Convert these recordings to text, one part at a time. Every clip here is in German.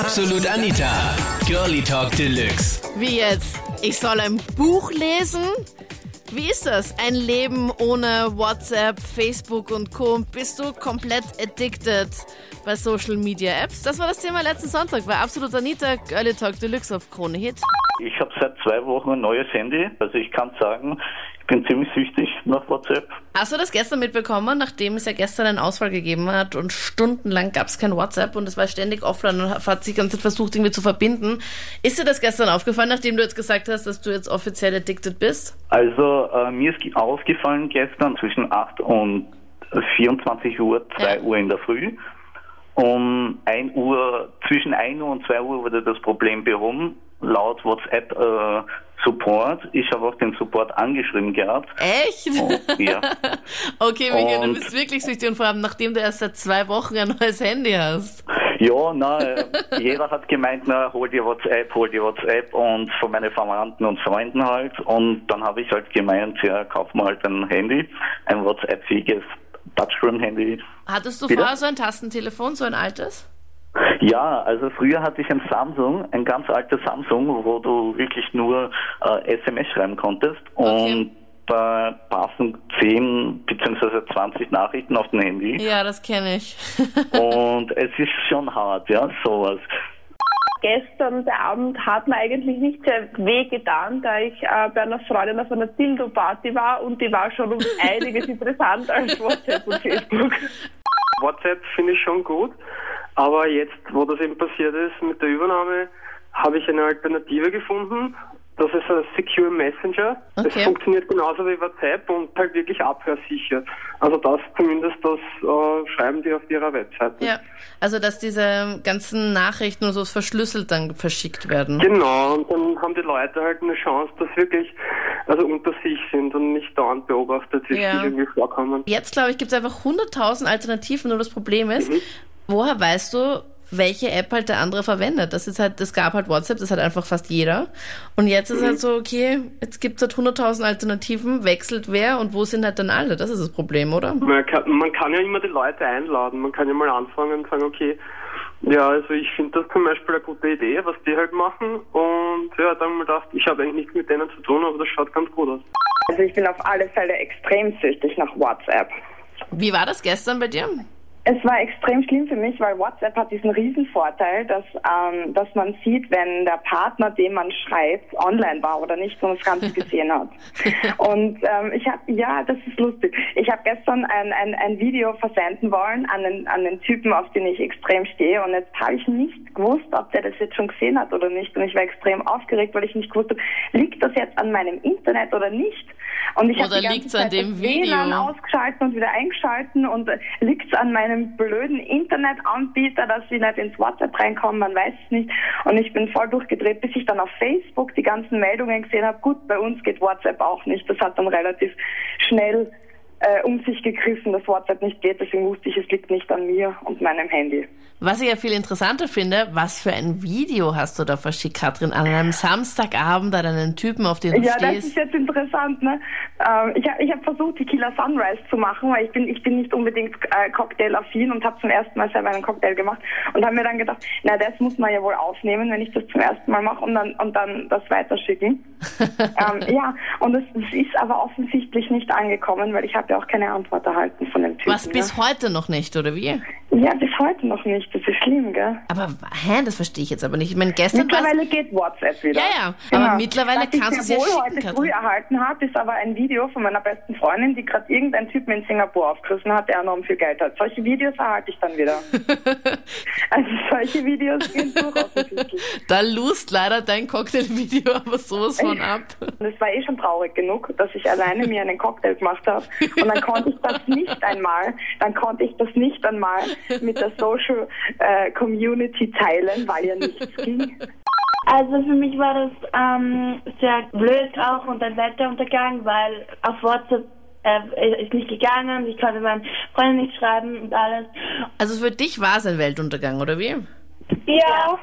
Absolut Anita. Girlie Talk Deluxe. Wie jetzt? Ich soll ein Buch lesen? Wie ist das? Ein Leben ohne WhatsApp, Facebook und Co. Bist du komplett addicted bei Social Media Apps? Das war das Thema letzten Sonntag bei Absolut Anita, Girlie Talk Deluxe auf Krone Hit. Ich habe seit zwei Wochen ein neues Handy. Also ich kann sagen, bin ziemlich süchtig nach WhatsApp. Hast du das gestern mitbekommen, nachdem es ja gestern einen Ausfall gegeben hat und stundenlang gab es kein WhatsApp und es war ständig offline und hat sich ganz versucht irgendwie zu verbinden. Ist dir das gestern aufgefallen, nachdem du jetzt gesagt hast, dass du jetzt offiziell addicted bist? Also äh, mir ist aufgefallen gestern zwischen 8 und 24 Uhr, 2 Ja. Uhr in der Früh. Um 1 Uhr, zwischen 1 Uhr und 2 Uhr wurde das Problem behoben, laut WhatsApp äh, Support. Ich habe auch den Support angeschrieben gehabt. Echt? Oh, ja. Okay, Michael, du Und- bist wirklich süchtig und vor allem nachdem du erst seit zwei Wochen ein neues Handy hast. Ja, na, äh, jeder hat gemeint, na, hol dir WhatsApp, hol dir WhatsApp und von meinen Verwandten und Freunden halt. Und dann habe ich halt gemeint, ja, kauf mal halt ein Handy, ein WhatsApp-fähiges Touchscreen-Handy. Hattest du Bitte? vorher so ein Tastentelefon, so ein altes? Ja, also früher hatte ich ein Samsung, ein ganz altes Samsung, wo du wirklich nur äh, SMS schreiben konntest Okay. und da passen 10 bzw. 20 Nachrichten auf dem Handy. Ja, das kenne ich. Und es ist schon hart, ja, sowas. Gestern, der Abend, hat mir eigentlich nicht sehr weh getan, da ich äh, bei einer Freundin auf einer Dildo-Party war und die war schon um einiges interessanter als WhatsApp und Facebook. WhatsApp finde ich schon gut, aber jetzt, wo das eben passiert ist mit der Übernahme, habe ich eine Alternative gefunden. Das ist ein Secure Messenger. Okay. Es funktioniert genauso wie WhatsApp und halt wirklich abhörsicher. Also das zumindest das äh, schreiben die auf ihrer Webseite. Ja, also dass diese ganzen Nachrichten und so verschlüsselt dann verschickt werden. Genau, und dann haben die Leute halt eine Chance, dass wirklich also unter sich sind und nicht dauernd beobachtet sich Ja. irgendwie vorkommen. Jetzt, glaube ich, gibt es einfach 100.000 Alternativen, nur das Problem ist, woher weißt du, welche App halt der andere verwendet? Das ist halt, es gab halt WhatsApp, das hat einfach fast jeder. Und jetzt ist halt so, okay, jetzt gibt es halt 100.000 Alternativen, wechselt wer und wo sind halt dann alle? Das ist das Problem, oder? Man kann, man kann ja immer die Leute einladen. Man kann ja mal anfangen und sagen, okay, ja, also ich finde das zum Beispiel eine gute Idee, was die halt machen. Und ja, dann hab ich mir gedacht, ich habe eigentlich nichts mit denen zu tun, aber das schaut ganz gut aus. Also ich bin auf alle Fälle extrem süchtig nach WhatsApp. Wie war das gestern bei dir? Es war extrem schlimm für mich, weil WhatsApp hat diesen Riesenvorteil, dass, ähm, dass man sieht, wenn der Partner, dem man schreibt, online war oder nicht und das Ganze gesehen hat. Und ähm, ich habe, ja, das ist lustig. Ich habe gestern ein, ein, ein Video versenden wollen an den, an den Typen, auf den ich extrem stehe. Und jetzt habe ich nicht gewusst, ob der das jetzt schon gesehen hat oder nicht. Und ich war extrem aufgeregt, weil ich nicht gewusst habe, liegt das jetzt an meinem Internet oder nicht? Und ich habe Oder die ganze liegt's an Zeit dem WLAN ausgeschalten und wieder eingeschalten und äh, liegt's an meinem blöden Internetanbieter, dass ich nicht ins WhatsApp reinkomme, man weiß es nicht. Und ich bin voll durchgedreht, bis ich dann auf Facebook die ganzen Meldungen gesehen habe, gut, bei uns geht WhatsApp auch nicht. Das hat dann relativ schnell äh, um sich gegriffen, dass WhatsApp nicht geht, deswegen wusste ich, es liegt nicht an mir und meinem Handy. Was ich ja viel interessanter finde, was für ein Video hast du da verschickt, Katrin, an einem Samstagabend an einen Typen, auf den du Ja, das stehst? ist jetzt interessant. Ne? Ähm, ich habe ich hab versucht, Tequila Sunrise zu machen, weil ich bin, ich bin nicht unbedingt äh, Cocktail-affin und habe zum ersten Mal selber einen Cocktail gemacht und habe mir dann gedacht, na, das muss man ja wohl aufnehmen, wenn ich das zum ersten Mal mache und dann, und dann das weiterschicken. Ähm, ja, und es, es ist aber offensichtlich nicht angekommen, weil ich habe ja auch keine Antwort erhalten von dem Typen. Was bis heute noch nicht, oder wie? ne? Ja, bis heute noch nicht. Das ist schlimm, gell? Aber hä, das verstehe ich jetzt aber nicht. Ich meine, gestern Mittlerweile geht WhatsApp wieder. Ja, ja, aber mittlerweile Was kannst ich du's ja schicken, heute Katrin. früh erhalten habe, ist aber ein Video von meiner besten Freundin, die gerade irgendeinen Typen in Singapur aufgerissen hat, der enorm viel Geld hat. Solche Videos erhalte ich dann wieder. also solche Videos gehen durch offensichtlich. da lust leider dein Cocktailvideo aber sowas von ab. Und es war eh schon traurig genug, dass ich alleine mir einen Cocktail gemacht habe. Und dann konnte ich das nicht einmal, dann konnte ich das nicht einmal mit der Social äh, Community teilen, weil ja nichts ging. Also für mich war das ähm, sehr blöd auch und ein Wetteruntergang, weil auf WhatsApp äh, ist nicht gegangen, ich konnte meinen Freunden nicht schreiben und alles. Also für dich war es ein Weltuntergang, oder wie? Ja,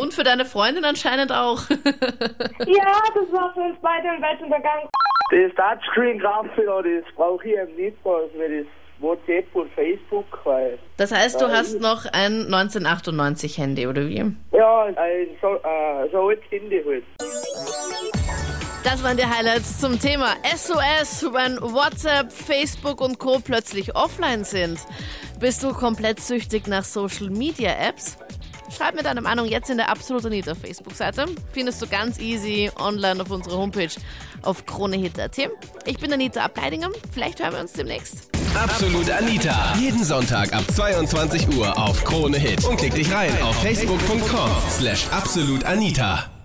Und für deine Freundin anscheinend auch. ja, das war für uns beide ein Weltuntergang. Das Touchscreen-Grafik, das brauche ich eben nicht, also weil das WhatsApp und Facebook, weil Das heißt, du hast noch ein 1998 Handy, oder wie? ja, ein so, äh, so altes Handy halt. Das waren die Highlights zum Thema SOS, wenn WhatsApp, Facebook und Co. plötzlich offline sind. Bist du komplett süchtig nach Social Media Apps? Schreib mir deine Meinung jetzt in der Absolut Anita Facebook-Seite. Findest du ganz easy online auf unserer Homepage auf kronehit.at. Ich bin Anita Ableidinger. Vielleicht hören wir uns demnächst. Absolut Anita. Jeden Sonntag ab 22 Uhr auf Krone Hit. Und klick dich rein auf facebook.com slash absolutanita.